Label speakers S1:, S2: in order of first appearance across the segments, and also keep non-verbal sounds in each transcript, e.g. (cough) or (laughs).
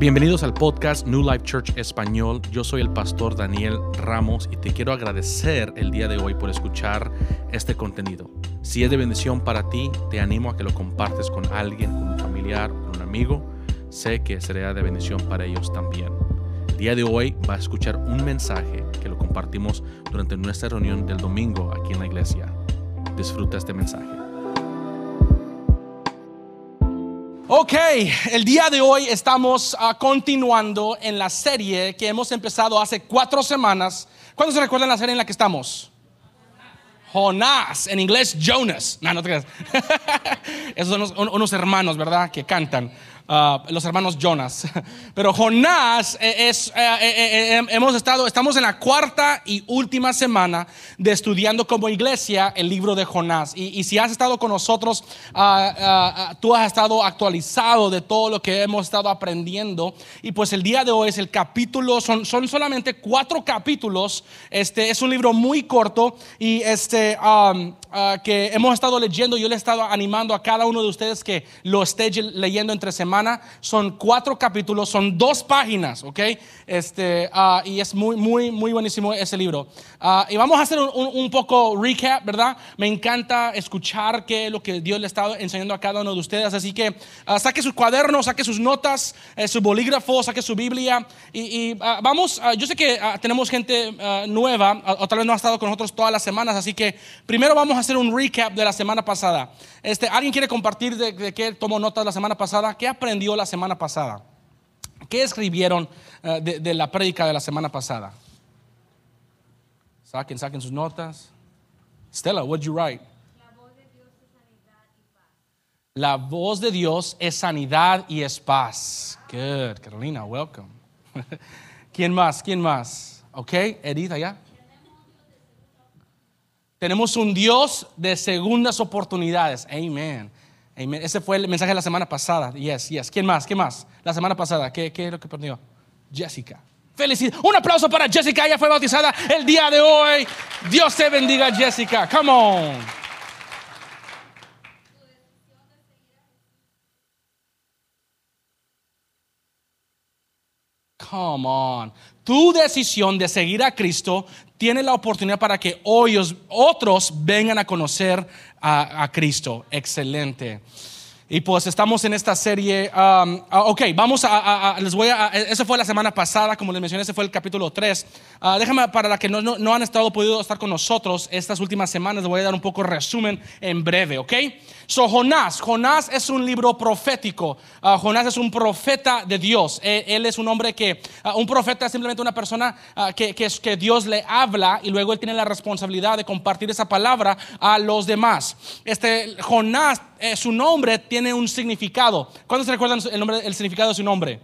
S1: Bienvenidos al podcast New Life Church Español. Yo soy el pastor Daniel Ramos y te quiero agradecer el día de hoy por escuchar este contenido. Si es de bendición para ti, te animo a que lo compartes con alguien, con un familiar, con un amigo. Sé que será de bendición para ellos también. El día de hoy va a escuchar un mensaje que lo compartimos durante nuestra reunión del domingo aquí en la iglesia. Disfruta este mensaje.
S2: Ok, el día de hoy estamos ah, continuando en la serie que hemos empezado hace cuatro semanas. ¿Cuándo se recuerdan la serie en la que estamos? Jonás, en inglés Jonas. No, no te creas. (laughs) Esos son unos, unos hermanos, ¿verdad? Que cantan. Ah, los hermanos Jonas. (laughs) Pero Jonás eh, es, eh, eh, hemos estado, estamos en la cuarta y última semana de estudiando como iglesia el libro de Jonás. Y, si has estado con nosotros, ah, ah, tú has estado actualizado de todo lo que hemos estado aprendiendo. Y pues el día de hoy es el capítulo, son, son solamente cuatro capítulos. Este es un libro muy corto y este que hemos estado leyendo. Yo le he estado animando a cada uno de ustedes que lo esté leyendo entre semanas son cuatro capítulos, son dos páginas, ¿ok? Este, ah, y es muy, muy, muy buenísimo ese libro. Ah, y vamos a hacer un, poco recap, ¿verdad? Me encanta escuchar qué es lo que Dios le está enseñando a cada uno de ustedes. Así que ah, saque sus cuadernos, saque sus notas, eh, su bolígrafo, saque su Biblia. Y, vamos, yo sé que tenemos gente nueva, o tal vez no ha estado con nosotros todas las semanas, así que primero vamos a hacer un recap de la semana pasada. Este, ¿Alguien quiere compartir de, de qué tomó notas la semana pasada? ¿Qué aprendió la semana pasada? ¿Qué escribieron eh, de, la prédica de la semana pasada? Saquen, saquen sus notas. Stella, what did you write? La voz de Dios es sanidad y es paz. Good, Carolina, welcome. (laughs) ¿Quién más? ¿Quién más? Ok, Edith, allá. Tenemos un Dios de segundas oportunidades. Amen. Ese fue el mensaje de la semana pasada. Yes, yes. ¿Quién más? ¿Qué más? La semana pasada. ¿Qué, qué es lo que perdió? Jessica. Felicidad. Un aplauso para Jessica. Ella fue bautizada el día de hoy. Dios te bendiga, Jessica. Come on. Come on. Tu decisión de seguir a Cristo tiene la oportunidad para que hoy otros vengan a conocer a, Cristo. Excelente. Y pues estamos en esta serie. Um, ah, ok, vamos a, Les voy a. Eso fue la semana pasada, como les mencioné, ese fue el capítulo 3. Ah, déjame, para la que no, no, han estado podido estar con nosotros estas últimas semanas, les voy a dar un poco resumen en breve, ¿ok? So, Jonás. Jonás es un libro profético. Ah, Jonás es un profeta de Dios. E, él, es un hombre que. un profeta es simplemente una persona que, que, que Dios le habla y luego él tiene la responsabilidad de compartir esa palabra a los demás. Este, Jonás, eh, su nombre tiene un significado. ¿Cuándo se recuerdan el, nombre, el significado de su nombre?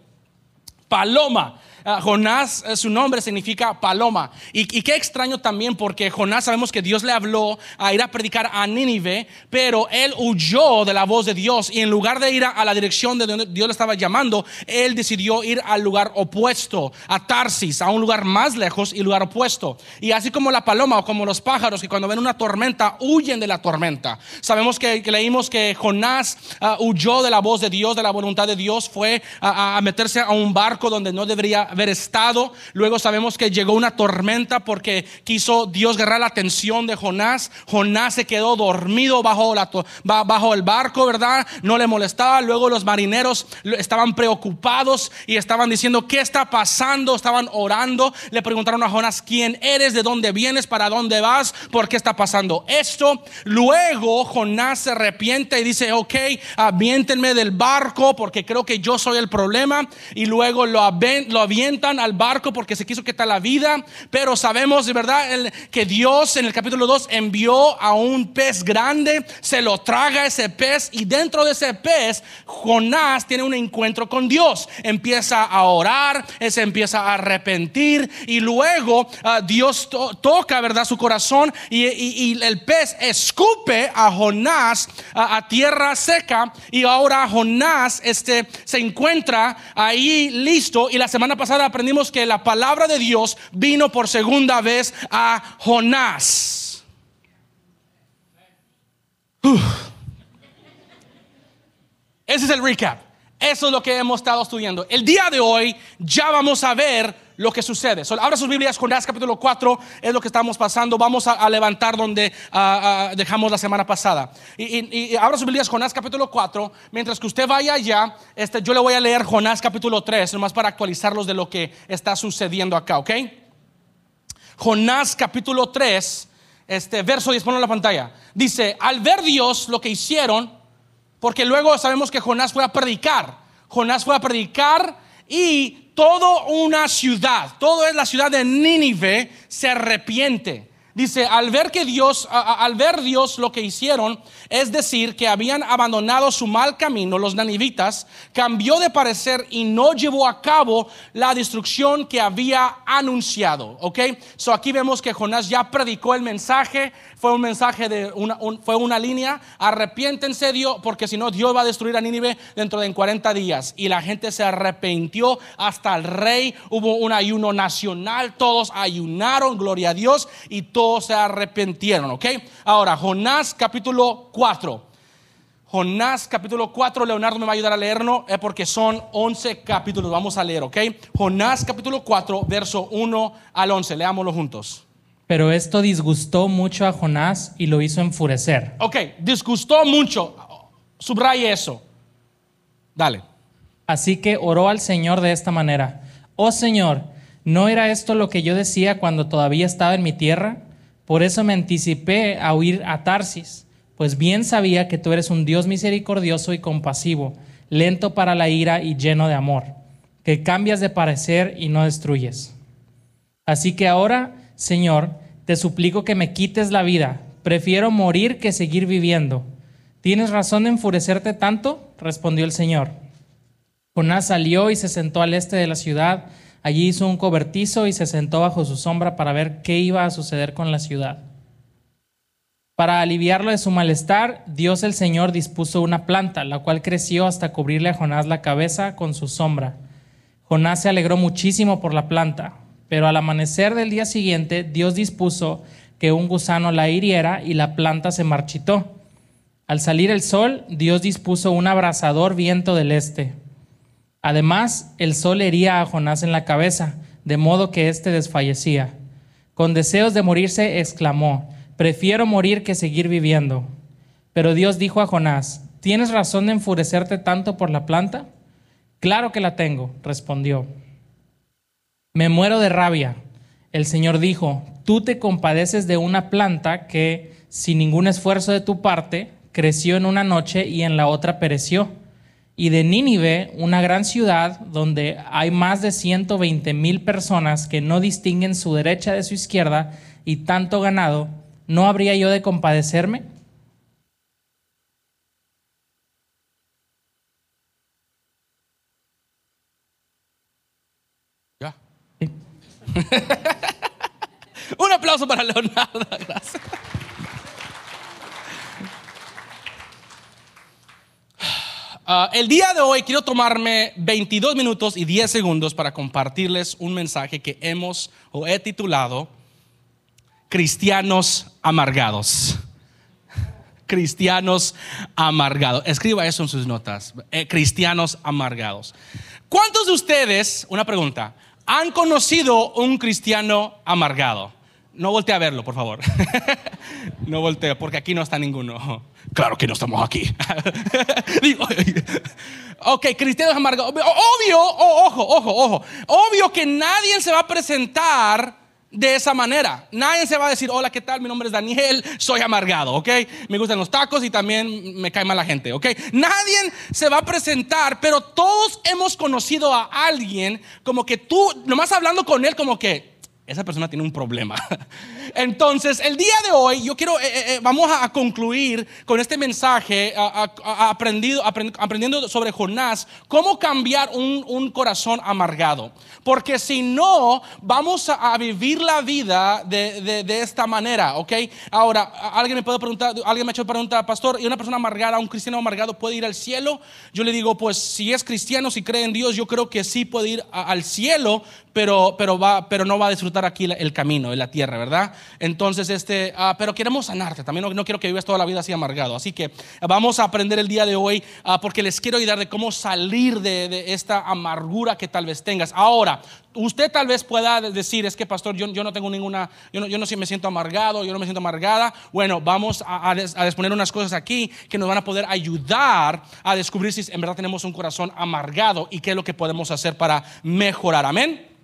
S2: Paloma. Ah, Jonás, eh, su nombre significa paloma. Y, qué extraño también porque Jonás sabemos que Dios le habló a ir a predicar a Nínive, pero él huyó de la voz de Dios y en lugar de ir a, la dirección de donde Dios le estaba llamando, él decidió ir al lugar opuesto, a Tarsis, a un lugar más lejos y lugar opuesto. Y así como la paloma o como los pájaros que cuando ven una tormenta huyen de la tormenta. Sabemos que, leímos que Jonás ah, huyó de la voz de Dios, de la voluntad de Dios, fue a meterse a un barco donde no debería haber estado. Luego sabemos que llegó una tormenta porque quiso Dios agarrar la atención de Jonás. Jonás se quedó dormido bajo, la, bajo el barco, ¿verdad? No le molestaba. Luego los marineros estaban preocupados y estaban diciendo, ¿qué está pasando? Estaban orando. Le preguntaron a Jonás, ¿quién eres? ¿De dónde vienes? ¿Para dónde vas? ¿Por qué está pasando esto? Luego Jonás se arrepiente y dice, ok, aviéntenme del barco porque creo que yo soy el problema. Y luego lo, lo al barco porque se quiso quitar la vida, pero sabemos de verdad que Dios en el capítulo 2 envió a un pez grande, se lo traga ese pez y dentro de ese pez Jonás tiene un encuentro con Dios, empieza a orar, se empieza a arrepentir y luego ah, Dios toca, ¿verdad? Su corazón y, el pez escupe a Jonás a, tierra seca y ahora Jonás este, se encuentra ahí listo y la semana pasada aprendimos que la palabra de Dios vino por segunda vez a Jonás. Ese es el recap. Eso es lo que hemos estado estudiando. El día de hoy ya vamos a ver lo que sucede. Abra sus Biblias, Jonás capítulo 4 es lo que estamos pasando. Vamos a, levantar donde dejamos la semana pasada. Y abra sus Biblias, Jonás capítulo 4. Mientras que usted vaya allá, este, yo le voy a leer Jonás capítulo 3, nomás para actualizarlos de lo que está sucediendo acá, ¿ok? Jonás capítulo 3, este verso 10, ponlo en la pantalla. Dice, al ver Dios lo que hicieron, porque luego sabemos que Jonás fue a predicar. Jonás fue a predicar y toda una ciudad, toda la ciudad de Nínive se arrepiente. Dice, al ver que Dios, al ver Dios lo que hicieron, es decir, que habían abandonado su mal camino, los nanivitas, cambió de parecer y no llevó a cabo la destrucción que había anunciado. ¿Ok? So aquí vemos que Jonás ya predicó el mensaje, fue un mensaje de una, un- fue una línea, arrepiéntense Dios, porque si no Dios va a destruir a Nínive dentro de 40 días. Y la gente se arrepintió hasta el rey, hubo un ayuno nacional, todos ayunaron, gloria a Dios, y todos se arrepintieron, ¿ok? Ahora, Jonás capítulo 4. Jonás capítulo 4, Leonardo me va a ayudar a leerlo eh, porque son 11 capítulos, vamos a leer, ¿ok? Jonás capítulo 4, verso 1 al 11, leámoslo juntos.
S3: Pero esto disgustó mucho a Jonás y lo hizo enfurecer.
S2: Ok, disgustó mucho, subraye eso. Dale.
S3: Así que oró al Señor de esta manera. Oh Señor, ¿no era esto lo que yo decía cuando todavía estaba en mi tierra? Por eso me anticipé a huir a Tarsis, pues bien sabía que tú eres un Dios misericordioso y compasivo, lento para la ira y lleno de amor, que cambias de parecer y no destruyes. Así que ahora, Señor, te suplico que me quites la vida. Prefiero morir que seguir viviendo. ¿Tienes razón de enfurecerte tanto? respondió el Señor. Jonás salió y se sentó al este de la ciudad. Allí hizo un cobertizo y se sentó bajo su sombra para ver qué iba a suceder con la ciudad. Para aliviarlo de su malestar, Dios el Señor dispuso una planta, la cual creció hasta cubrirle a Jonás la cabeza con su sombra. Jonás se alegró muchísimo por la planta, pero al amanecer del día siguiente Dios dispuso que un gusano la hiriera y la planta se marchitó. Al salir el sol, Dios dispuso un abrasador viento del este. Además, el sol hería a Jonás en la cabeza, de modo que éste desfallecía. Con deseos de morirse, exclamó, prefiero morir que seguir viviendo. Pero Dios dijo a Jonás, ¿tienes razón de enfurecerte tanto por la planta? Claro que la tengo, respondió. Me muero de rabia. El Señor dijo, tú te compadeces de una planta que, sin ningún esfuerzo de tu parte, creció en una noche y en la otra pereció. Y de Nínive, una gran ciudad donde hay más de 120 mil personas que no distinguen su derecha de su izquierda y tanto ganado, ¿no habría yo de compadecerme?
S2: Ya.
S3: Sí. (laughs)
S2: Un aplauso para Leonardo. Gracias. (sighs) Ah, el día de hoy quiero tomarme 22 minutos y 10 segundos para compartirles un mensaje que hemos o he titulado Cristianos amargados. (laughs) Cristianos amargados. Escriba eso en sus notas. Eh, cristianos amargados. ¿Cuántos de ustedes, una pregunta, han conocido un cristiano amargado? No voltee a verlo, por favor. (laughs) no voltee, porque aquí no está ninguno. Claro que no estamos aquí. (laughs) Digo, (laughs) ok, cristianos amargados. Obvio, oh, ojo, ojo, ojo. Obvio que nadie se va a presentar de esa manera. Nadie se va a decir, hola, ¿qué tal? Mi nombre es Daniel, soy amargado, ¿ok? Me gustan los tacos y también me cae mal la gente, ¿ok? Nadie se va a presentar, pero todos hemos conocido a alguien como que tú, nomás hablando con él, como que esa persona tiene un problema. (laughs) Entonces, el día de hoy, yo quiero, eh, eh, vamos a, concluir con este mensaje, aprendido, aprend- aprendiendo sobre Jonás, cómo cambiar un, corazón amargado. Porque si no, vamos a, vivir la vida de, de- esta manera, ¿ok? Ahora, alguien me puede preguntar, alguien me ha hecho pregunta, pastor, ¿y una persona amargada, un cristiano amargado puede ir al cielo? Yo le digo, pues si es cristiano, si cree en Dios, yo creo que sí puede ir al cielo, pero, pero, va, pero no va a disfrutar aquí el camino, en la tierra, ¿verdad? Entonces, este, ah, pero queremos sanarte. También no, quiero que vivas toda la vida así amargado. Así que vamos a aprender el día de hoy ah, porque les quiero ayudar de cómo salir de, esta amargura que tal vez tengas. Ahora, usted tal vez pueda decir, es que pastor, yo, yo no tengo ninguna, yo no, yo no me siento amargado, yo no me siento amargada. Bueno, vamos a, a, des- unas cosas aquí que nos van a poder ayudar a descubrir si en verdad tenemos un corazón amargado y qué es lo que podemos hacer para mejorar. Amén.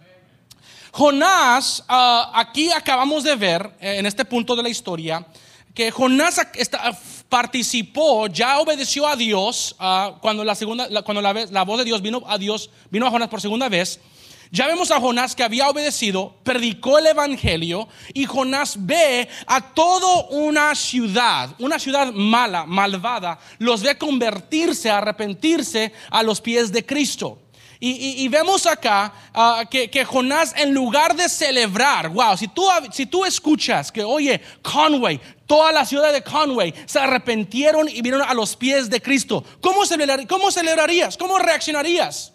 S2: Jonás, ah, aquí acabamos de ver eh, en este punto de la historia que Jonás está- participó, ya obedeció a Dios ah, cuando la segunda, cuando la, la voz de Dios vino a Dios, vino a Jonás por segunda vez. Ya vemos a Jonás que había obedecido, predicó el evangelio y Jonás ve a toda una ciudad, una ciudad mala, malvada, los ve convertirse, arrepentirse a los pies de Cristo. Y, vemos acá ah, que, Jonás, en lugar de celebrar, wow, si tú, si tú escuchas que, oye, Conway, toda la ciudad de Conway se arrepintieron y vinieron a los pies de Cristo, ¿cómo, cómo celebrarías? ¿Cómo reaccionarías?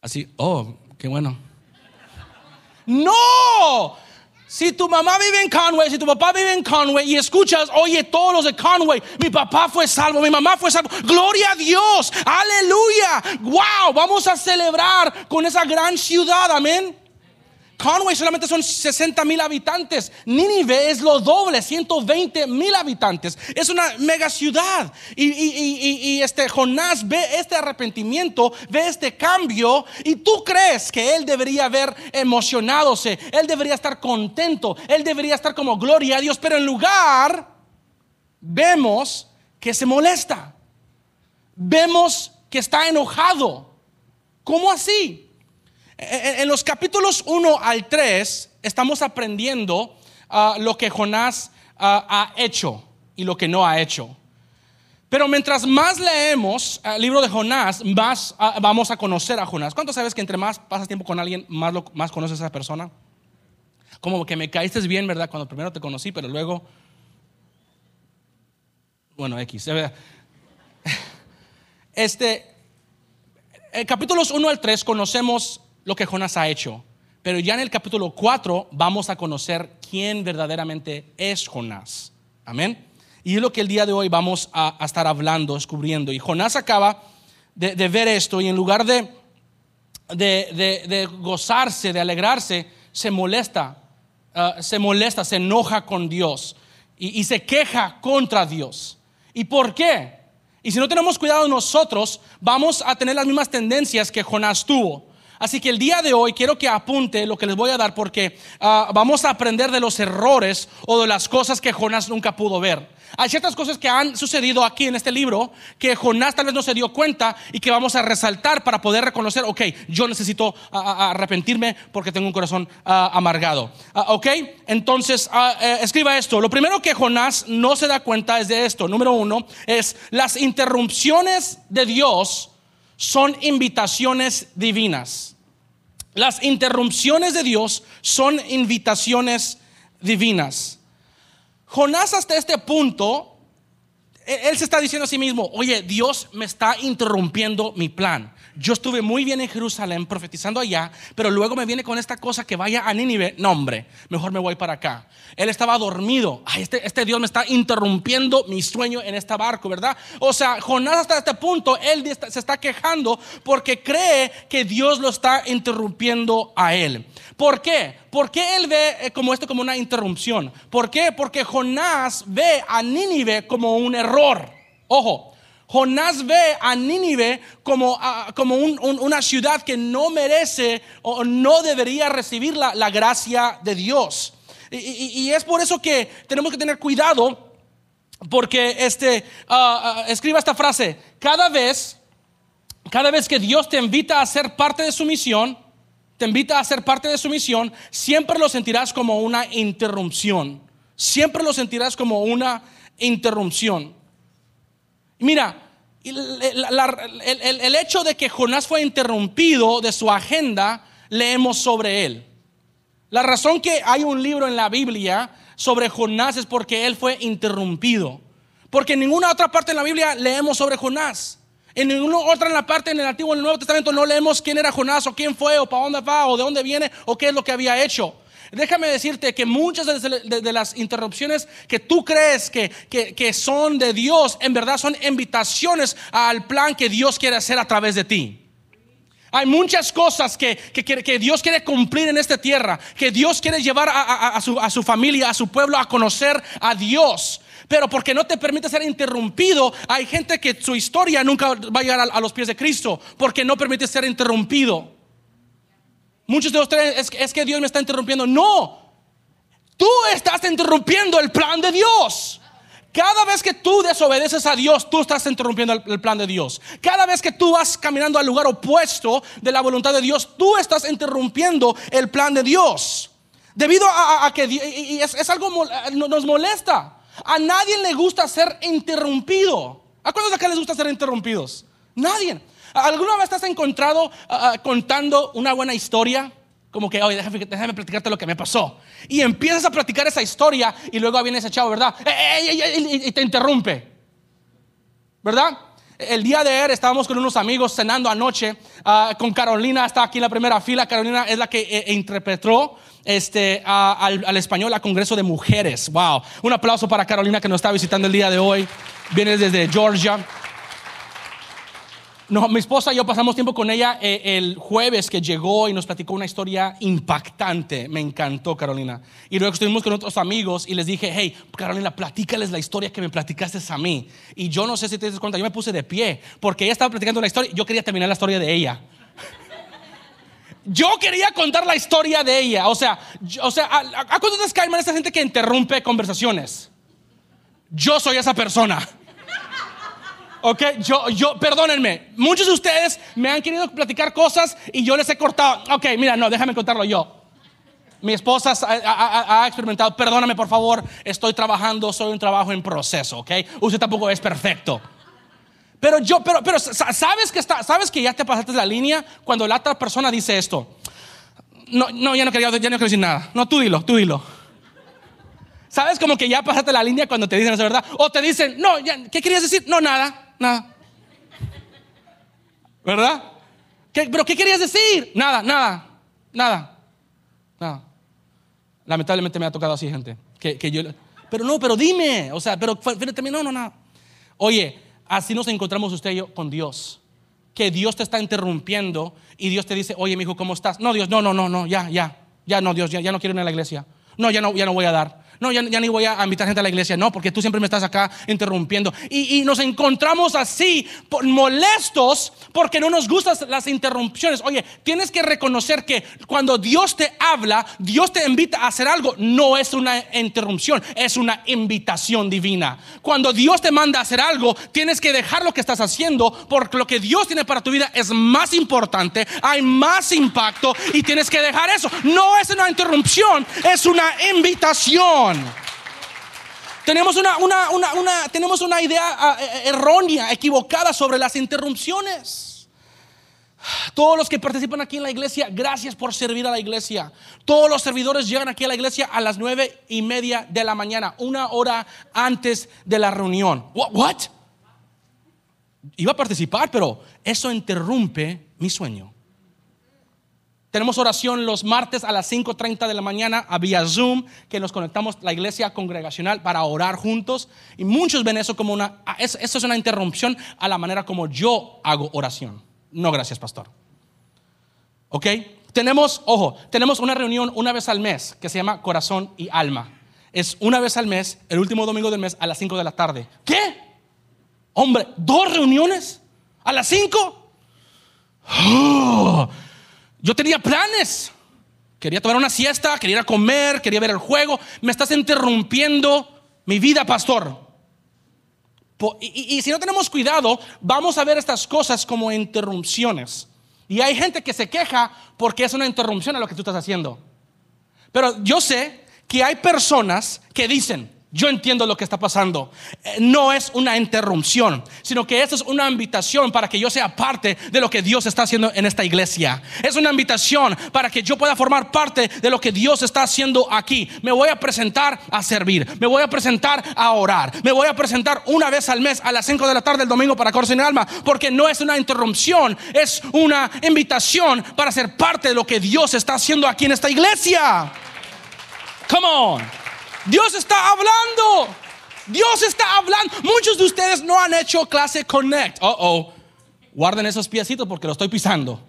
S2: Así, oh, qué bueno. No, si tu mamá vive en Conway, si tu papá vive en Conway y escuchas, oye, todos los de Conway, mi papá fue salvo, mi mamá fue salvo, gloria a Dios, aleluya, wow, vamos a celebrar con esa gran ciudad, amén. Conway solamente son 60 mil habitantes. Nínive es lo doble, 120 mil habitantes. Es una mega ciudad. Y, y- y- y- este Jonás ve este arrepentimiento, ve este cambio. Y tú crees que él debería haber emocionadose, él debería estar contento, él debería estar como gloria a Dios. Pero en lugar, vemos que se molesta. Vemos que está enojado. ¿Cómo así? En los capítulos 1 al 3 estamos aprendiendo ah, lo que Jonás ah, ha hecho y lo que no ha hecho. Pero mientras más leemos el libro de Jonás, más ah, vamos a conocer a Jonás. ¿Cuánto sabes que entre más pasas tiempo con alguien, más, lo- más conoces a esa persona? Como que me caíste bien, ¿verdad? Cuando primero te conocí, pero luego... Bueno, X. ¿verdad? (laughs) Este, en capítulos 1 al 3 conocemos lo que Jonás ha hecho, pero ya en el capítulo 4 vamos a conocer quién verdaderamente es Jonás. Amén. Y es lo que el día de hoy vamos a, a estar hablando, descubriendo. Y Jonás acaba de, de ver esto y en lugar de, de, de- gozarse, de alegrarse, se molesta, ah, se molesta, se enoja con Dios y, y se queja contra Dios. ¿Y por qué? Y si no tenemos cuidado nosotros, vamos a tener las mismas tendencias que Jonás tuvo. Así que el día de hoy quiero que apunte lo que les voy a dar porque ah, vamos a aprender de los errores o de las cosas que Jonás nunca pudo ver. Hay ciertas cosas que han sucedido aquí en este libro que Jonás tal vez no se dio cuenta y que vamos a resaltar para poder reconocer, ok, yo necesito ah, ah, arrepentirme porque tengo un corazón amargado. Ok, entonces eh, escriba esto. Lo primero que Jonás no se da cuenta es de esto. Número uno es las interrupciones de Dios son invitaciones divinas. Las interrupciones de Dios son invitaciones divinas. Jonás hasta este punto, él él se está diciendo a sí mismo, oye, Dios me está interrumpiendo mi plan. Yo estuve muy bien en Jerusalén profetizando allá, pero luego me viene con esta cosa que vaya a Nínive. No, hombre, mejor me voy para acá. Él estaba dormido. Ay, este, este Dios me está interrumpiendo mi sueño en este barco, ¿verdad? O sea, Jonás hasta este punto, él se está quejando porque cree que Dios lo está interrumpiendo a él. ¿Por qué? ¿Por qué él ve eh, como esto como una interrupción? ¿Por qué? Porque Jonás ve a Nínive como un error. Ojo, Jonás ve a Nínive como, como un- un- una ciudad que no merece o no debería recibir la, la gracia de Dios. Y, y- y es por eso que tenemos que tener cuidado porque este, ah, ah, escriba esta frase, cada vez, cada vez que Dios te invita a ser parte de su misión, te invita a ser parte de su misión, siempre lo sentirás como una interrupción. Siempre lo sentirás como una interrupción. Mira, el, el- hecho de que Jonás fue interrumpido de su agenda, leemos sobre él. La razón que hay un libro en la Biblia sobre Jonás es porque él fue interrumpido. Porque en ninguna otra parte en la Biblia leemos sobre Jonás. En ninguna otra en la parte en el Antiguo en el Nuevo Testamento no leemos quién era Jonás o quién fue o para dónde va o de dónde viene o qué es lo que había hecho. Déjame decirte que muchas de, las interrupciones que tú crees que, que- son de Dios, en verdad son invitaciones al plan que Dios quiere hacer a través de ti. Hay muchas cosas que, que que Dios quiere cumplir en esta tierra, que Dios quiere llevar a, a- a su, a su familia, a su pueblo a conocer a Dios. Pero porque no te permite ser interrumpido, hay gente que su historia nunca va a llegar a los pies de Cristo, porque no permite ser interrumpido. Muchos de ustedes es, que- es que Dios me está interrumpiendo. No, tú estás interrumpiendo el plan de Dios. Cada vez que tú desobedeces a Dios, tú estás interrumpiendo el, plan de Dios. Cada vez que tú vas caminando al lugar opuesto de la voluntad de Dios, tú estás interrumpiendo el plan de Dios. Debido a, que y- es, es algo no- nos molesta. A nadie le gusta ser interrumpido. ¿A cuántos de acá les gusta ser interrumpidos? Nadie. ¿Alguna vez te has encontrado ah, contando una buena historia? Como que, oye, déjame, déjame platicarte lo que me pasó. Y empiezas a platicar esa historia y luego viene ese chavo, ¿verdad? ¡Ey, ey, ey! ey! y te interrumpe. ¿Verdad? El día de ayer estábamos con unos amigos cenando anoche ah, con Carolina, está aquí en la primera fila. Carolina es la que eh, interpretó este, a- al, al español a Congreso de Mujeres. Wow. Un aplauso para Carolina que nos está visitando el día de hoy. Viene desde Georgia. No, mi esposa y yo pasamos tiempo con ella eh, el jueves que llegó y nos platicó una historia impactante. Me encantó, Carolina. Y luego estuvimos con otros amigos y les dije, hey, Carolina, platícales la historia que me platicaste a mí. Y yo no sé si te das cuenta, yo me puse de pie porque ella estaba platicando la historia. Yo quería terminar la historia de ella. Yo quería contar la historia de ella. O sea, o sea, ¿a, a, a cuántos esa gente que interrumpe conversaciones? Yo soy esa persona. Ok, yo, yo, perdónenme. Muchos de ustedes me han querido platicar cosas y yo les he cortado. Ok, mira, no, déjame contarlo yo. Mi esposa ha, experimentado, perdóname por favor, estoy trabajando, soy un trabajo en proceso, ¿ok? Usted tampoco es perfecto. Pero yo, pero, pero sa- sabes que está, sabes que ya te pasaste la línea cuando la otra persona dice esto. No, no, ya no quería, ya no quiero decir nada. No, tú dilo, tú dilo. ¿Sabes como que ya pasaste la línea cuando te dicen esa verdad? O te dicen, no, ¿qué querías decir? No, nada, nada. ¿Verdad? ¿Qué- ¿Pero qué querías decir? Nada, nada, nada, nada. Lamentablemente me ha tocado así, gente. Que, que yo, pero no, pero dime. O sea, pero también, no, no, nada. Oye, así nos encontramos usted y yo con Dios. Que Dios te está interrumpiendo y Dios te dice, oye, mi hijo, ¿cómo estás? No, Dios, no, no, no, no, ya, ya, ya no, Dios, ya, ya no quiero ir a la iglesia. No, ya no, ya no voy a dar. No, ya, ya ni voy a invitar gente a la iglesia. No, porque tú siempre me estás acá interrumpiendo. Y, y nos encontramos así, molestos, porque no nos gustan las interrupciones. Oye, tienes que reconocer que cuando Dios te habla, Dios te invita a hacer algo, no es una interrupción, es una invitación divina. Cuando Dios te manda a hacer algo, tienes que dejar lo que estás haciendo, porque lo que Dios tiene para tu vida es más importante, hay más impacto y tienes que dejar eso. No es una interrupción, es una invitación. Tenemos una, una- una- tenemos una idea ah, eh, errónea, equivocada sobre las interrupciones. Todos los que participan aquí en la iglesia, gracias por servir a la iglesia. Todos los servidores llegan aquí a la iglesia a las nueve y media de la mañana, una hora antes de la reunión. Iba a participar, pero eso interrumpe mi sueño. Tenemos oración los martes a las 5.30 de la mañana a vía Zoom, que nos conectamos la iglesia congregacional para orar juntos. Y muchos ven eso como una, ah, es- eso es una interrupción a la manera como yo hago oración. No, gracias, pastor. ¿Ok? Tenemos, ojo, tenemos una reunión una vez al mes que se llama Corazón y Alma. Es una vez al mes, el último domingo del mes a las 5 de la tarde. ¿Qué? Hombre, ¿dos reuniones? ¿A las 5? Yo tenía planes. Quería tomar una siesta, quería ir a comer, quería ver el juego. Me estás interrumpiendo mi vida, pastor. Y- y si no tenemos cuidado, vamos a ver estas cosas como interrupciones. Y hay gente que se queja porque es una interrupción a lo que tú estás haciendo. Pero yo sé que hay personas que dicen, yo entiendo lo que está pasando. Eh, No es una interrupción, sino que esto es una invitación para que yo sea parte de lo que Dios está haciendo en esta iglesia. Es una invitación para que yo pueda formar parte de lo que Dios está haciendo aquí. Me voy a presentar a servir, me voy a presentar a orar, me voy a presentar una vez al mes a las 5 de la tarde el domingo para Corazón y Alma, porque no es una interrupción, es una invitación para ser parte de lo que Dios está haciendo aquí en esta iglesia. Come on. Dios está hablando. Dios está hablando. Muchos de ustedes no han hecho clase Connect. Oh, oh. Guarden esos piecitos porque lo estoy pisando.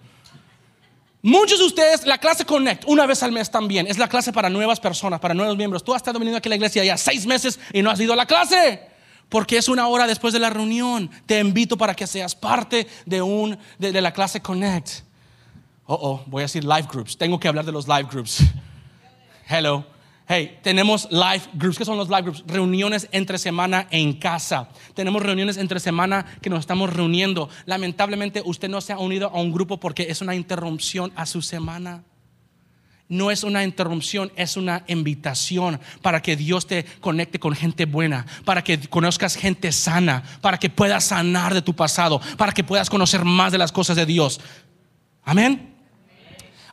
S2: Muchos de ustedes, la clase Connect, una vez al mes también, es la clase para nuevas personas, para nuevos miembros. Tú has estado viniendo aquí a la iglesia ya seis meses y no has ido a la clase. Porque es una hora después de la reunión. Te invito para que seas parte de, un, de la clase Connect. Oh, oh, voy a decir live groups. Tengo que hablar de los live groups. Hello. Hey, tenemos live groups. ¿Qué son los live groups? Reuniones entre semana en casa. Tenemos reuniones entre semana que nos estamos reuniendo. Lamentablemente usted no se ha unido a un grupo porque es una interrupción a su semana. No es una interrupción, es una invitación para que Dios te conecte con gente buena, para que conozcas gente sana, para que puedas sanar de tu pasado, para que puedas conocer más de las cosas de Dios. Amén.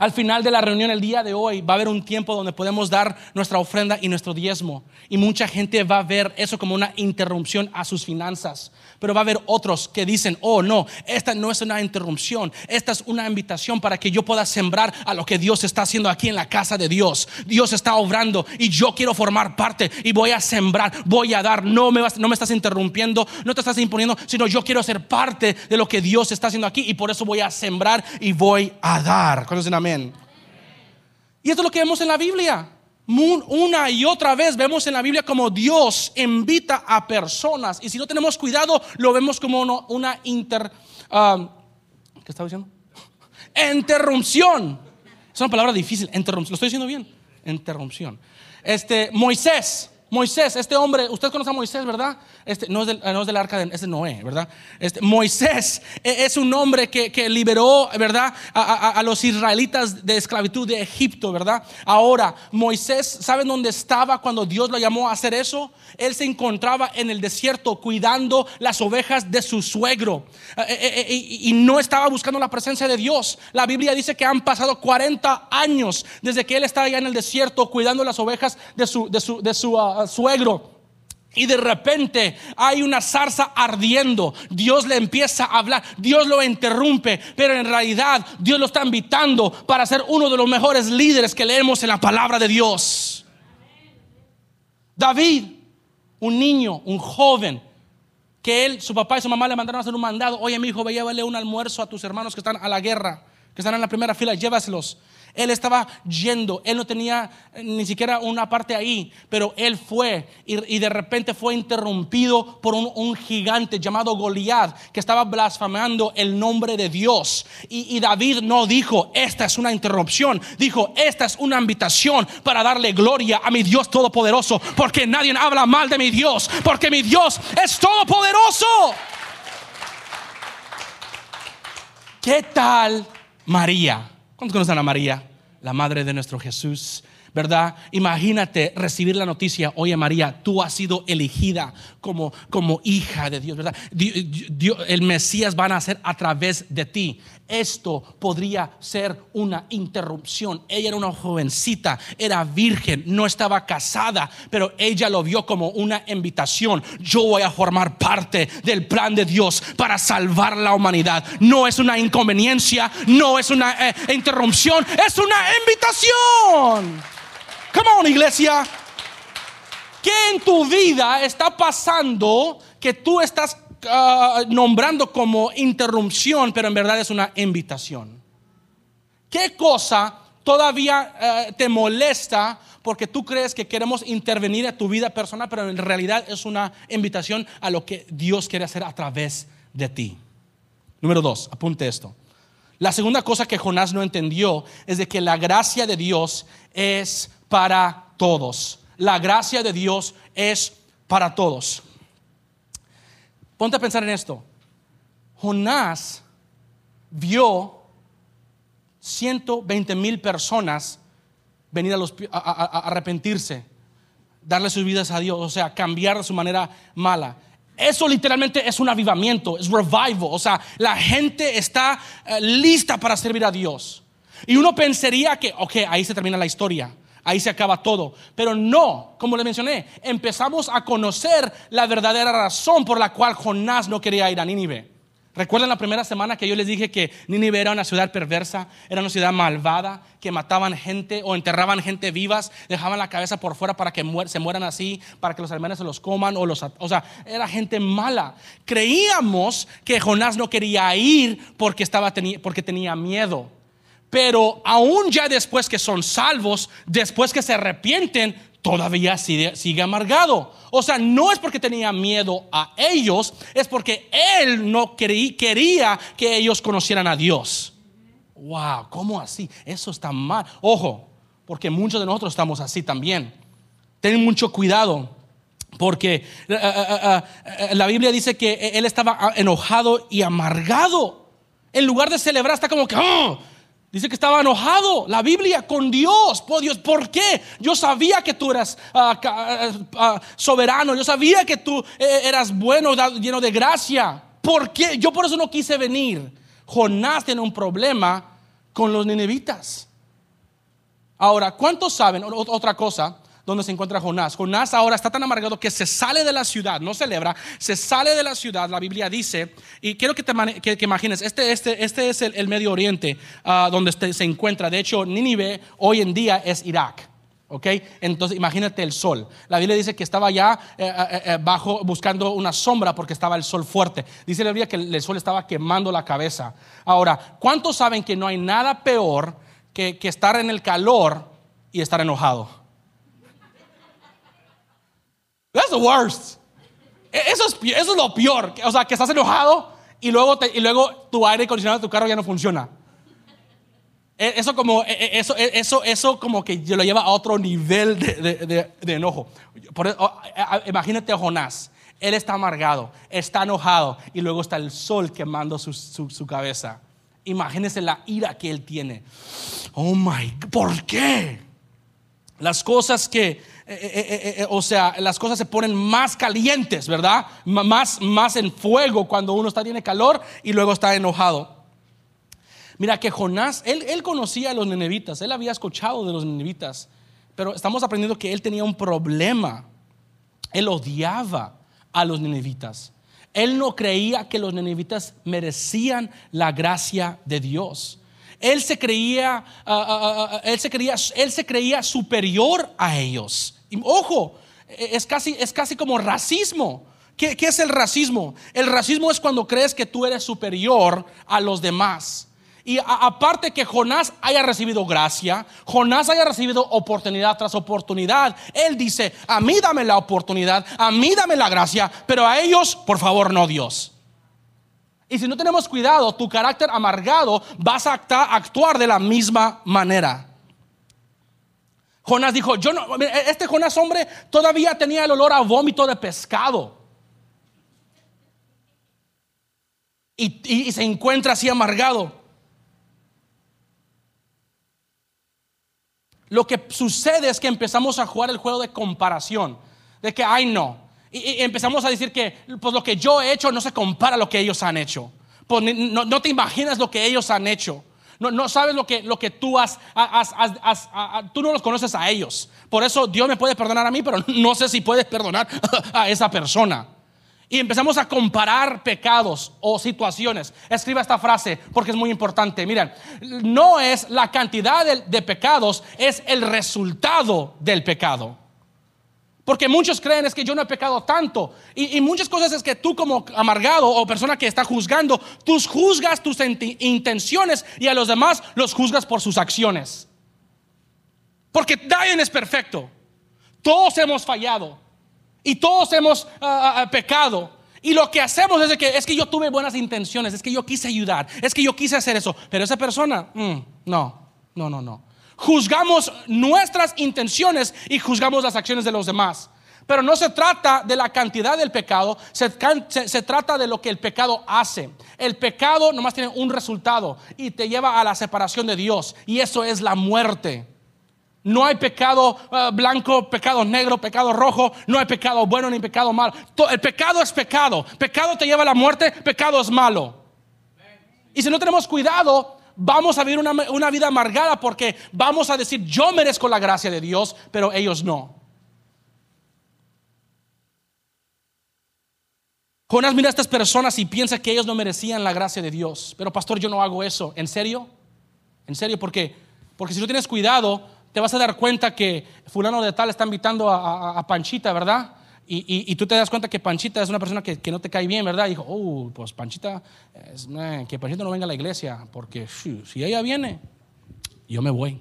S2: Al final de la reunión el día de hoy va a haber un tiempo donde podemos dar nuestra ofrenda y nuestro diezmo. Y mucha gente va a ver eso como una interrupción a sus finanzas. Pero va a haber otros que dicen, oh no, esta no es una interrupción, esta es una invitación para que yo pueda sembrar a lo que Dios está haciendo aquí en la casa de Dios. Dios está obrando y yo quiero formar parte y voy a sembrar, voy a dar. No me, vas, no me estás interrumpiendo, no te estás imponiendo, sino yo quiero ser parte de lo que Dios está haciendo aquí y por eso voy a sembrar y voy a dar. ¿Conocen amén? Y esto es lo que vemos en la Biblia. Una y otra vez vemos en la Biblia como Dios invita a personas. Y si no tenemos cuidado, lo vemos como una inter. Um, ¿Qué estaba diciendo? (laughs) Interrupción. Es una palabra difícil. Interrupción. ¿Lo estoy diciendo bien? Interrupción. Este, Moisés. Moisés, este hombre, usted conoce a Moisés, ¿verdad? Este, no, es del, arca de, es Noé, ¿verdad? Este, Moisés e, es un hombre que, que liberó, ¿verdad? A, a, los israelitas de esclavitud de Egipto, ¿verdad? Ahora, Moisés, ¿saben dónde estaba cuando Dios lo llamó a hacer eso? Él se encontraba en el desierto cuidando las ovejas de su suegro e, e, y, no estaba buscando la presencia de Dios. La Biblia dice que han pasado 40 años desde que él estaba allá en el desierto cuidando las ovejas de su, de su, de su uh, suegro. Y de repente hay una zarza ardiendo. Dios le empieza a hablar. Dios lo interrumpe. Pero en realidad Dios lo está invitando para ser uno de los mejores líderes que leemos en la palabra de Dios. David, un niño, un joven, que él, su papá y su mamá le mandaron a hacer un mandado. Oye, mi hijo, llévale un almuerzo a tus hermanos que están a la guerra, que están en la primera fila, llévaselos. Él estaba yendo, él no tenía ni siquiera una parte ahí, pero él fue y, de repente fue interrumpido por un, un, gigante llamado Goliat que estaba blasfemando el nombre de Dios. Y, y, David no dijo, esta es una interrupción, dijo, esta es una invitación para darle gloria a mi Dios todopoderoso, porque nadie habla mal de mi Dios, porque mi Dios es todopoderoso. ¿Qué tal María? ¿Cuántos conocen a María? La madre de nuestro Jesús. ¿Verdad? Imagínate recibir la noticia, oye María, tú has sido elegida como, como hija de Dios, ¿verdad? El Mesías va a nacer a través de ti. Esto podría ser una interrupción. Ella era una jovencita, era virgen, no estaba casada, pero ella lo vio como una invitación. Yo voy a formar parte del plan de Dios para salvar la humanidad. No es una inconveniencia, no es una eh, interrupción, es una invitación. Come on, iglesia. ¿Qué en tu vida está pasando que tú estás uh, nombrando como interrupción, pero en verdad es una invitación? ¿Qué cosa todavía uh, te molesta porque tú crees que queremos intervenir en tu vida personal, pero en realidad es una invitación a lo que Dios quiere hacer a través de ti? Número dos, apunte esto. La segunda cosa que Jonás no entendió es de que la gracia de Dios es para todos. La gracia de Dios es para todos. Ponte a pensar en esto. Jonás vio 120 mil personas venir a, los, a, arrepentirse, darle sus vidas a Dios, o sea, cambiar su manera mala. Eso literalmente es un avivamiento, es revival, o sea, la gente está uh, lista para servir a Dios. Y uno pensaría que, ok, ahí se termina la historia. Ahí se acaba todo. Pero no, como le mencioné, empezamos a conocer la verdadera razón por la cual Jonás no quería ir a Nínive. ¿Recuerdan la primera semana que yo les dije que Nínive era una ciudad perversa, era una ciudad malvada, que mataban gente o enterraban gente vivas, dejaban la cabeza por fuera para que se mueran así, para que los alemanes se los coman o los, o sea, era gente mala. Creíamos que Jonás no quería ir porque estaba porque tenía miedo. Pero aún ya después que son salvos, después que se arrepienten, todavía sigue, amargado. O sea, no es porque tenía miedo a ellos, es porque él no quería que ellos conocieran a Dios. Wow, ¿cómo así? Eso está mal. Ojo, porque muchos de nosotros estamos así también. Ten mucho cuidado, porque eh, eh, eh, la Biblia dice que él estaba enojado y amargado. En lugar de celebrar, está como que, oh, Dice que estaba enojado, la Biblia, con Dios. Por Dios, ¿por qué? Yo sabía que tú eras ah, ah, ah, soberano, yo sabía que tú eh, eras bueno, lleno de gracia. ¿Por qué? Yo por eso no quise venir. Jonás tiene un problema con los ninevitas. Ahora, ¿cuántos saben? Otra cosa, donde se encuentra Jonás. Jonás ahora está tan amargado que se sale de la ciudad, no celebra, se sale de la ciudad, la Biblia dice, y quiero que te que, imagines, este, este, este es el, Medio Oriente ah, donde este se encuentra, de hecho Nínive hoy en día es Irak. ¿Ok? Entonces imagínate el sol. La Biblia dice que estaba ya eh, eh, eh, bajo buscando una sombra porque estaba el sol fuerte. Dice la Biblia que el sol estaba quemando la cabeza. Ahora, ¿cuántos saben que no hay nada peor que, que estar en el calor y estar enojado? That's the worst. E, eso es, eso es lo peor. O sea, que estás enojado y luego, y luego tu aire acondicionado de tu carro ya no funciona. E, eso como, e, eso, eso, eso como que lo lleva a otro nivel de, enojo. Por, imagínate a Jonás. Él está amargado, está enojado y luego está el sol quemando su, su, su cabeza. Imagínese la ira que él tiene. Oh my, ¿por qué? Las cosas que eh, eh, eh, o sea, las cosas se ponen más calientes, ¿verdad? más, más en fuego cuando uno está, tiene calor y luego está enojado. Mira que Jonás, él, él conocía a los nenevitas, él había escuchado de los nenevitas, pero estamos aprendiendo que él tenía un problema. Él odiaba a los nenevitas. Él no creía que los nenevitas merecían la gracia de Dios. Él se creía, ah, ah, ah, él se creía, él se creía superior a ellos. ojo, es casi, es casi como racismo. ¿Qué, ¿Qué, es el racismo? El racismo es cuando crees que tú eres superior a los demás. Y aparte que Jonás haya recibido gracia, Jonás haya recibido oportunidad tras oportunidad, él dice, a mí dame la oportunidad, a mí dame la gracia, pero a ellos, por favor, no Dios. Y si no tenemos cuidado, tu carácter amargado vas a actuar de la misma manera. Jonás dijo, yo no, este Jonás hombre todavía tenía el olor a vómito de pescado. Y, y se encuentra así amargado. Lo que sucede es que empezamos a jugar el juego de comparación. De que, ay no, y, empezamos a decir que pues lo que yo he hecho no se compara a lo que ellos han hecho. Pues, no, te imaginas lo que ellos han hecho. No, no sabes lo que, lo que tú has, tú no los conoces a ellos. Por eso Dios me puede perdonar a mí, pero (laughs) no sé si puedes perdonar (laughs) a esa persona. Y empezamos a comparar pecados o situaciones. Escriba esta frase porque es muy importante. Miren, no es la cantidad de pecados, es el resultado del pecado. Porque muchos creen es que yo no he pecado tanto. Y, muchas cosas es que tú como amargado o persona que está juzgando, tú juzgas tus intenciones y a los demás los juzgas por sus acciones. Porque nadie es perfecto. Todos hemos fallado. Y todos hemos ah, ah, ah, pecado. Y lo que hacemos es que es que yo tuve buenas intenciones, es que yo quise ayudar, es que yo quise hacer eso. Pero esa persona, mm, no, no, no, no juzgamos nuestras intenciones y juzgamos las acciones de los demás. Pero no se trata de la cantidad del pecado, se, trata de lo que el pecado hace. El pecado nomás tiene un resultado y te lleva a la separación de Dios y eso es la muerte. No hay pecado eh, blanco, pecado negro, pecado rojo, no hay pecado bueno ni pecado malo. El pecado es pecado. Pecado te lleva a la muerte, pecado es malo. Y si no tenemos cuidado, vamos a vivir una, vida amargada porque vamos a decir, yo merezco la gracia de Dios, pero ellos no. Jonás mira a estas personas y piensa que ellos no merecían la gracia de Dios. Pero pastor, yo no hago eso. ¿En serio? ¿En serio? Porque, porque si no tienes cuidado, te vas a dar cuenta que fulano de tal está invitando a, Panchita, ¿verdad? Y, tú te das cuenta que Panchita es una persona que, no te cae bien, ¿verdad? Dijo, oh, pues Panchita, que Panchita no venga a la iglesia, porque si ella viene, yo me voy.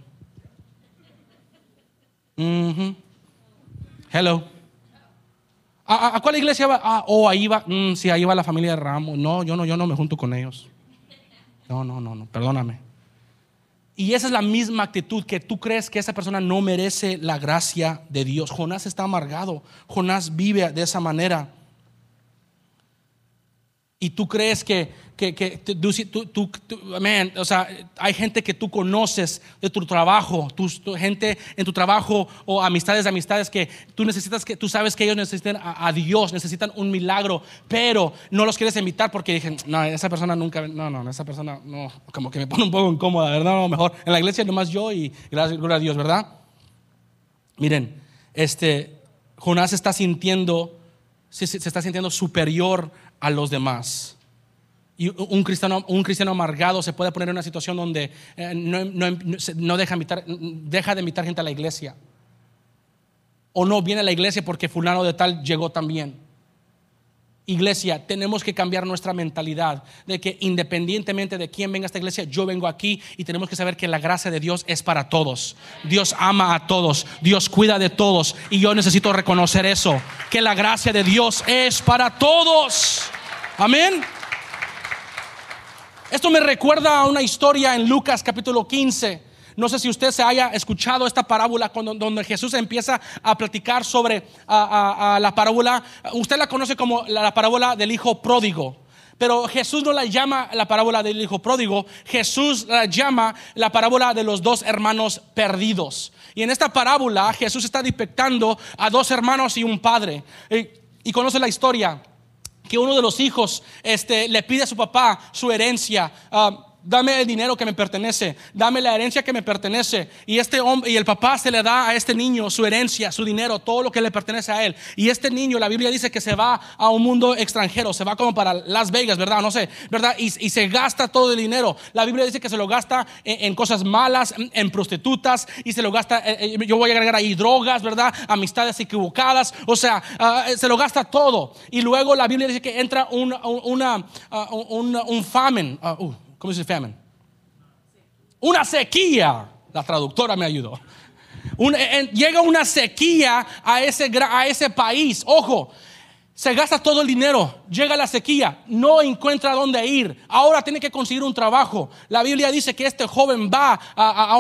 S2: Hello. ¿A, cuál iglesia va? Ah, oh, ahí va. Mm, sí, ahí va la familia de Ramos. No, yo no, yo no me junto con ellos. No, no, no, no, perdóname. Y esa es la misma actitud que tú crees que esa persona no merece la gracia de Dios. Jonás está amargado. Jonás vive de esa manera. Y tú crees que, que, que tú, o sea, hay gente que tú conoces de tu trabajo, tu, gente en tu trabajo o amistades de amistades que tú necesitas, que tú sabes que ellos necesitan a, Dios, necesitan un milagro, pero no los quieres invitar porque dicen, no, esa persona nunca, no, no, esa persona, no, como que me pone un poco incómoda, ¿verdad? No, mejor en la iglesia nomás yo y gracias, gloria a Dios, ¿verdad? Miren, este, Jonás está sintiendo, se, está sintiendo superior a los demás. Y un cristiano, un cristiano amargado se puede poner en una situación donde eh, no, deja, deja de invitar gente a la iglesia. O no viene a la iglesia porque fulano de tal llegó también. Iglesia, tenemos que cambiar nuestra mentalidad de que independientemente de quién venga a esta iglesia, yo vengo aquí y tenemos que saber que la gracia de Dios es para todos. Dios ama a todos, Dios cuida de todos y yo necesito reconocer eso, que la gracia de Dios es para todos. Amén. Esto me recuerda a una historia en Lucas capítulo 15. No sé si usted se haya escuchado esta parábola cuando, donde Jesús empieza a platicar sobre la parábola. Usted la conoce como la, parábola del hijo pródigo. Pero Jesús no la llama la parábola del hijo pródigo, Jesús la llama la parábola de los dos hermanos perdidos. Y en esta parábola Jesús está despectando a dos hermanos y un padre. y conoce la historia que uno de los hijos este, le pide a su papá su herencia. Ah, dame el dinero que me pertenece, dame la herencia que me pertenece. Y este hombre y el papá se le da a este niño su herencia, su dinero, todo lo que le pertenece a él. Y este niño, la Biblia dice que se va a un mundo extranjero, se va como para Las Vegas, ¿verdad? No sé, ¿verdad? Y, se gasta todo el dinero. La Biblia dice que se lo gasta en, cosas malas, en, prostitutas, y se lo gasta, eh, eh, yo voy a agregar ahí drogas, ¿verdad? Amistades equivocadas, o sea, ah, se lo gasta todo. Y luego la Biblia dice que entra un, una, ah, un, un famine. Ah, uh, ¿Cómo dice famine? Una sequía. La traductora me ayudó. llega una sequía a ese, a ese país. Ojo, se gasta todo el dinero, llega la sequía, no encuentra dónde ir, ahora tiene que conseguir un trabajo. La Biblia dice que este joven va a,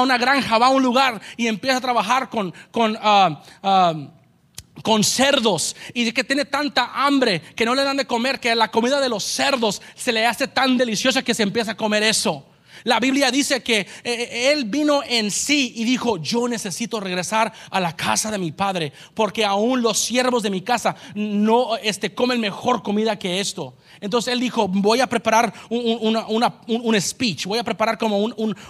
S2: una granja, va a un lugar y empieza a trabajar con, con ah, ah, con cerdos y que tiene tanta hambre que no le dan de comer, que la comida de los cerdos se le hace tan deliciosa que se empieza a comer eso. La Biblia dice que eh, eh, él vino en sí y dijo, yo necesito regresar a la casa de mi padre, porque aún los siervos de mi casa no este, comen mejor comida que esto. Entonces él dijo, voy a preparar un, speech, voy a preparar como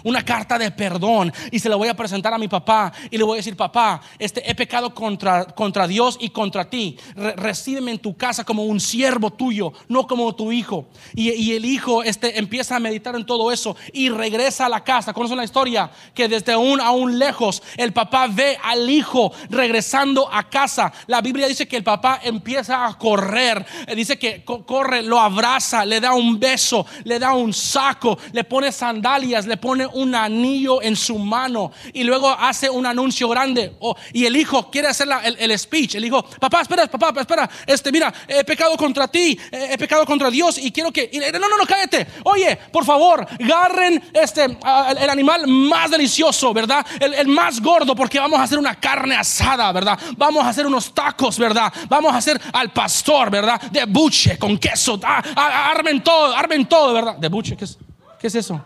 S2: una carta de perdón y se lo voy a presentar a mi papá y le voy a decir, papá, este, he pecado contra, contra Dios y contra ti. recíbeme en tu casa como un siervo tuyo, no como tu hijo. Y, el hijo este, empieza a meditar en todo eso y regresa a la casa. ¿Conocen la historia? Que desde aún, aún lejos el papá ve al hijo regresando a casa. La Biblia dice que el papá empieza a correr. Dice que corre, lo abraza, le da un beso, le da un saco, le pone sandalias, le pone un anillo en su mano y luego hace un anuncio grande. Oh, y el hijo quiere hacer el, speech. El hijo, papá, espera, papá, espera, este, mira, he pecado contra ti, he pecado contra Dios y quiero que, no, no, no, cállate. Oye, por favor, agarren este, el, animal más delicioso, ¿verdad? El, el más gordo, porque vamos a hacer una carne asada, ¿verdad? Vamos a hacer unos tacos, ¿verdad? Vamos a hacer al pastor, ¿verdad? De buche con queso armen todo, armen todo, ¿verdad? De buche, ¿qué es, qué es eso?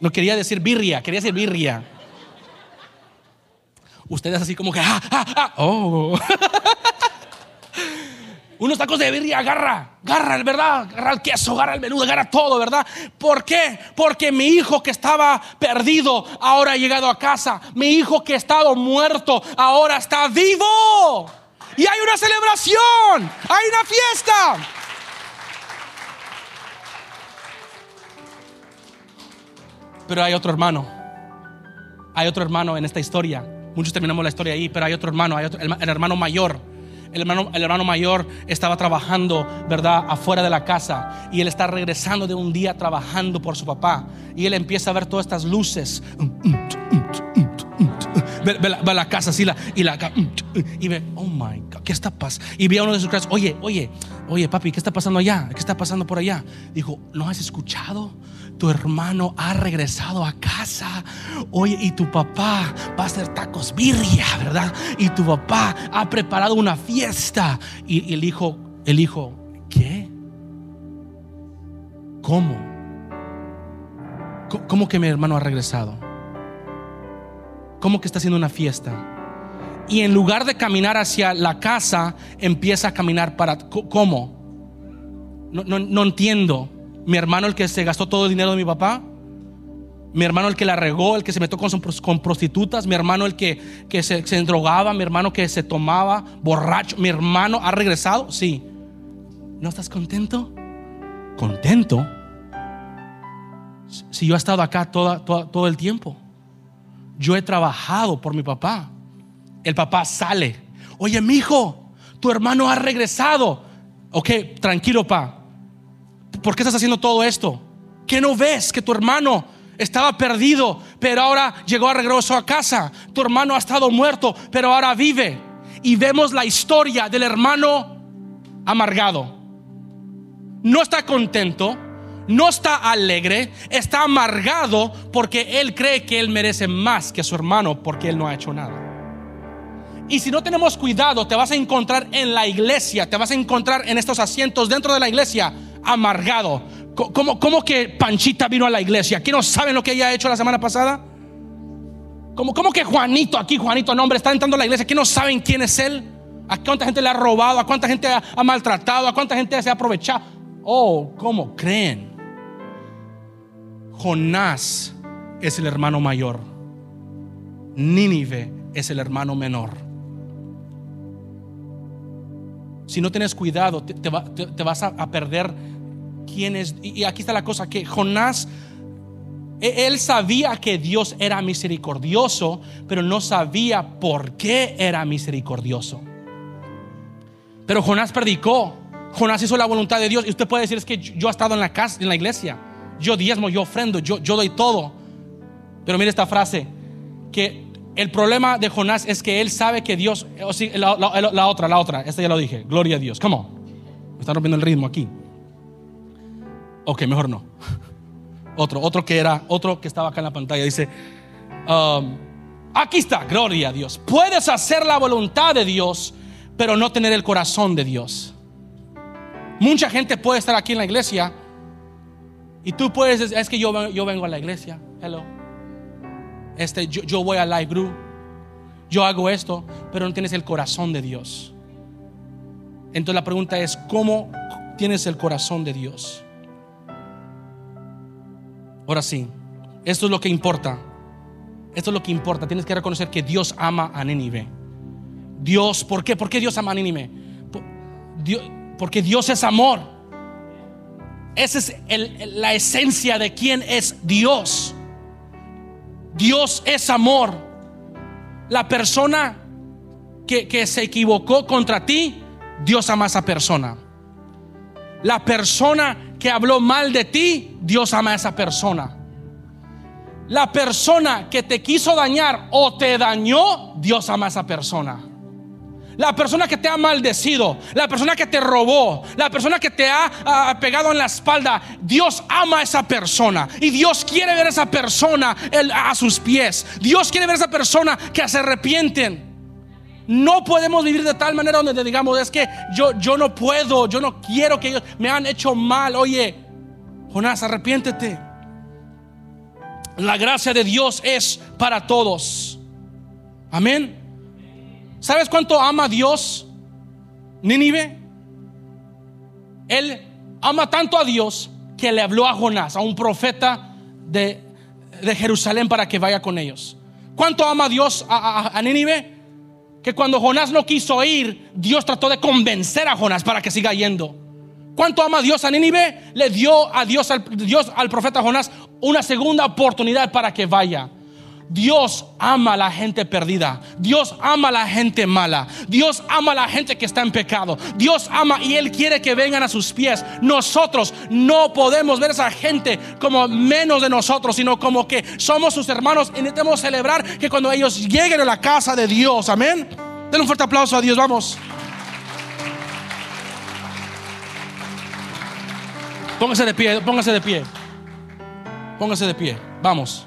S2: No, quería decir birria, quería decir birria. Ustedes así como que, ah, ah, ah, oh. (laughs) Unos tacos de birria, agarra, agarra, ¿verdad? Agarra el queso, agarra el menudo, agarra todo, ¿verdad? ¿Por qué? Porque mi hijo que estaba perdido ahora ha llegado a casa. Mi hijo que estaba muerto ahora está vivo. Y hay una celebración, hay una fiesta. Pero hay otro hermano. Hay otro hermano en esta historia. Muchos terminamos la historia ahí, pero hay otro hermano, hay otro, el, hermano mayor. El hermano, el hermano mayor estaba trabajando, ¿verdad?, afuera de la casa. Y él está regresando de un día trabajando por su papá. Y él empieza a ver todas estas luces. Ve, ve la, casa así la, y la y ve, my God, ¿qué está pasando? Y ve a uno de sus clases, oye, oye, oye, papi, ¿qué está pasando allá? ¿Qué está pasando por allá? Dijo, ¿no has escuchado? Tu hermano ha regresado a casa. Oye, y tu papá va a hacer tacos birria, ¿verdad? Y tu papá ha preparado una fiesta. Y, y el hijo, el hijo, ¿qué? ¿Cómo- ¿Cómo que mi hermano ha regresado? ¿Cómo que está haciendo una fiesta? Y en lugar de caminar hacia la casa, empieza a caminar para... ¿Cómo? No, no, no entiendo. Mi hermano el que se gastó todo el dinero de mi papá. Mi hermano el que la regó, el que se metió con, con prostitutas. Mi hermano el que, que se, drogaba. Mi hermano que se tomaba borracho. Mi hermano ha regresado. Sí. ¿No estás contento? Contento. Si yo he estado acá toda, toda- todo el tiempo. Yo he trabajado por mi papá. El papá sale. Oye, mi hijo, tu hermano ha regresado. Ok, tranquilo, pa. ¿Por qué estás haciendo todo esto? ¿Qué no ves que tu hermano estaba perdido, pero ahora llegó a regreso a casa? Tu hermano ha estado muerto, pero ahora vive. Y vemos la historia del hermano amargado. No está contento, no está alegre, está amargado porque él cree que él merece más que su hermano porque él no ha hecho nada. Y si no tenemos cuidado, te vas a encontrar en la iglesia, te vas a encontrar en estos asientos dentro de la iglesia amargado. ¿Cómo, cómo que Panchita vino a la iglesia? ¿Qué no saben lo que ella ha hecho la semana pasada? ¿Cómo, cómo que Juanito, aquí Juanito, nombre, está entrando a la iglesia? ¿Qué no saben quién es él? ¿A cuánta gente le ha robado? ¿A cuánta gente ha, ha maltratado? ¿A cuánta gente se ha aprovechado? Oh, ¿cómo creen? Jonás es el hermano mayor. Nínive es el hermano menor. Si no tienes cuidado, te, te va- te- te vas a, perder quién es. Y, aquí está la cosa, que Jonás, e- él sabía que Dios era misericordioso, pero no sabía por qué era misericordioso. Pero Jonás predicó, Jonás hizo la voluntad de Dios. Y usted puede decir, es que yo, yo he estado en la casa, en la iglesia. Yo diezmo, yo ofrendo, yo, yo doy todo. Pero mire esta frase, que el problema de Jonás es que él sabe que Dios, o sí, la, otra, la otra, esta ya lo dije, gloria a Dios, ¿cómo? Me están rompiendo el ritmo aquí. Ok, mejor no. (laughs) Otro, otro que era, otro que estaba acá en la pantalla, dice, um, aquí está, gloria a Dios. Puedes hacer la voluntad de Dios, pero no tener el corazón de Dios. Mucha gente puede estar aquí en la iglesia y tú puedes es que yo, yo vengo a la iglesia, hello. Este, yo, yo voy a Live Group, yo hago esto, pero no tienes el corazón de Dios. Entonces la pregunta es, ¿cómo tienes el corazón de Dios? Ahora sí, esto es lo que importa. Esto es lo que importa. Tienes que reconocer que Dios ama a Nínive. Dios, ¿por qué? ¿Por qué Dios ama a Nínive? Porque Dios es amor. Esa es la esencia de quién es Dios. Dios es amor. La persona que, que se equivocó contra ti, Dios ama a esa persona. La persona que habló mal de ti, Dios ama a esa persona. La persona que te quiso dañar o te dañó, Dios ama a esa persona. La persona que te ha maldecido, la persona que te robó, la persona que te ha pegado en la espalda, Dios ama a esa persona y Dios quiere ver a esa persona a sus pies. Dios quiere ver a esa persona que se arrepienten. No podemos vivir de tal manera donde digamos, es que yo, yo no puedo, yo no quiero que ellos me han hecho mal. Oye, Jonás, arrepiéntete. La gracia de Dios es para todos. Amén. ¿Sabes cuánto ama Dios Nínive? Él ama tanto a Dios que le habló a Jonás, a un profeta de, de Jerusalén para que vaya con ellos. ¿Cuánto ama Dios a, Nínive? que cuando Jonás no quiso ir, Dios trató de convencer a Jonás para que siga yendo. ¿Cuánto ama Dios a Nínive? Le dio a Dios al, Dios al profeta Jonás una segunda oportunidad para que vaya. Dios ama a la gente perdida. Dios ama a la gente mala. Dios ama a la gente que está en pecado. Dios ama y Él quiere que vengan a sus pies. Nosotros no podemos ver a esa gente como menos de nosotros, sino como que somos sus hermanos y necesitamos celebrar que cuando ellos lleguen a la casa de Dios, amén. Denle un fuerte aplauso a Dios, vamos. Póngase de pie, póngase de pie. Póngase de pie. Vamos.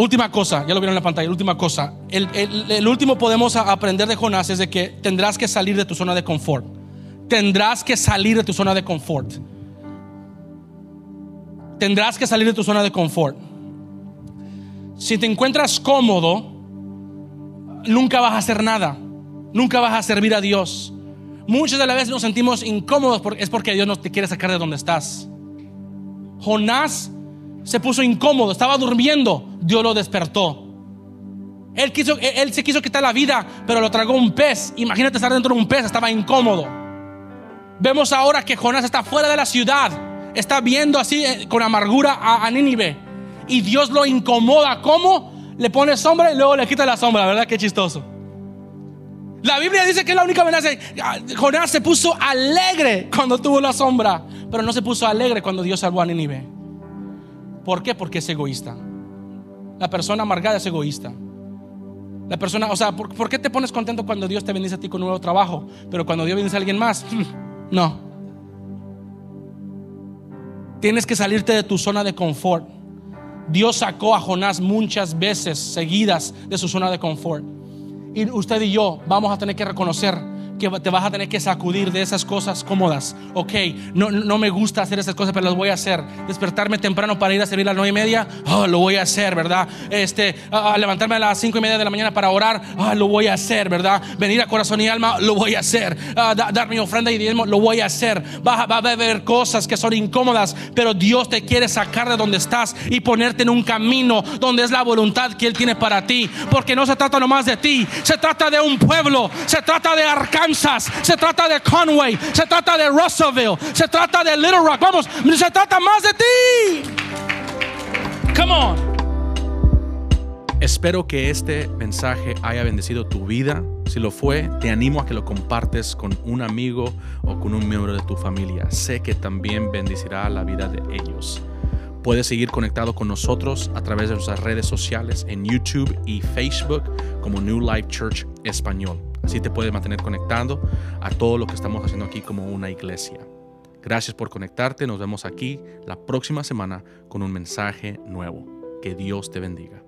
S2: Última cosa, ya lo vieron en la pantalla, última cosa. El, último podemos aprender de Jonás es de que tendrás que salir de tu zona de confort. Tendrás que salir de tu zona de confort. Tendrás que salir de tu zona de confort. Si te encuentras cómodo, nunca vas a hacer nada. Nunca vas a servir a Dios. Muchas de las veces nos sentimos incómodos porque es porque Dios no te quiere sacar de donde estás. Jonás se puso incómodo, estaba durmiendo, Dios lo despertó. Él, quiso, él se quiso quitar la vida, pero lo tragó un pez. Imagínate estar dentro de un pez, estaba incómodo. Vemos ahora que Jonás está fuera de la ciudad, está viendo así eh, con amargura a, a Nínive. Y Dios lo incomoda. ¿Cómo? Le pone sombra y luego le quita la sombra, ¿verdad? Qué chistoso. La Biblia dice que es la única amenaza. Jonás se puso alegre cuando tuvo la sombra, pero no se puso alegre cuando Dios salvó a Nínive. ¿Por qué? Porque es egoísta. La persona amargada es egoísta. La persona, o sea, ¿por, qué te pones contento cuando Dios te bendice a ti con un nuevo trabajo? Pero cuando Dios bendice a alguien más, (laughs) no. Tienes que salirte de tu zona de confort. Dios sacó a Jonás muchas veces seguidas de su zona de confort. Y usted y yo vamos a tener que reconocer que te vas a tener que sacudir de esas cosas cómodas. Ok, no, no me gusta hacer esas cosas, pero las voy a hacer. Despertarme temprano para ir a servir a las nueve y media, oh, lo voy a hacer, ¿verdad? Este, levantarme a las cinco y media de la mañana para orar, oh, lo voy a hacer, ¿verdad? Venir a corazón y alma, lo voy a hacer. dar mi ofrenda y diezmo, lo voy a hacer. Va, va a haber cosas que son incómodas, pero Dios te quiere sacar de donde estás y ponerte en un camino donde es la voluntad que Él tiene para ti. Porque no se trata nomás de ti, se trata de un pueblo, se trata de Arcángel se trata de Conway, se trata de Russellville, se trata de Little Rock. Vamos, se trata más de ti. Come on.
S1: Espero que este mensaje haya bendecido tu vida. Si lo fue, te animo a que lo compartes con un amigo o con un miembro de tu familia. Sé que también bendecirá la vida de ellos. Puedes seguir conectado con nosotros a través de nuestras redes sociales en YouTube y Facebook como New Life Church Español. Así te puedes mantener conectado a todo lo que estamos haciendo aquí como una iglesia. Gracias por conectarte. Nos vemos aquí la próxima semana con un mensaje nuevo. Que Dios te bendiga.